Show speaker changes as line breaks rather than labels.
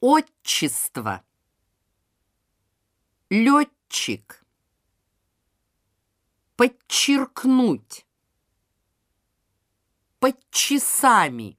Отчество. Летчик. Подчеркнуть. Под часами.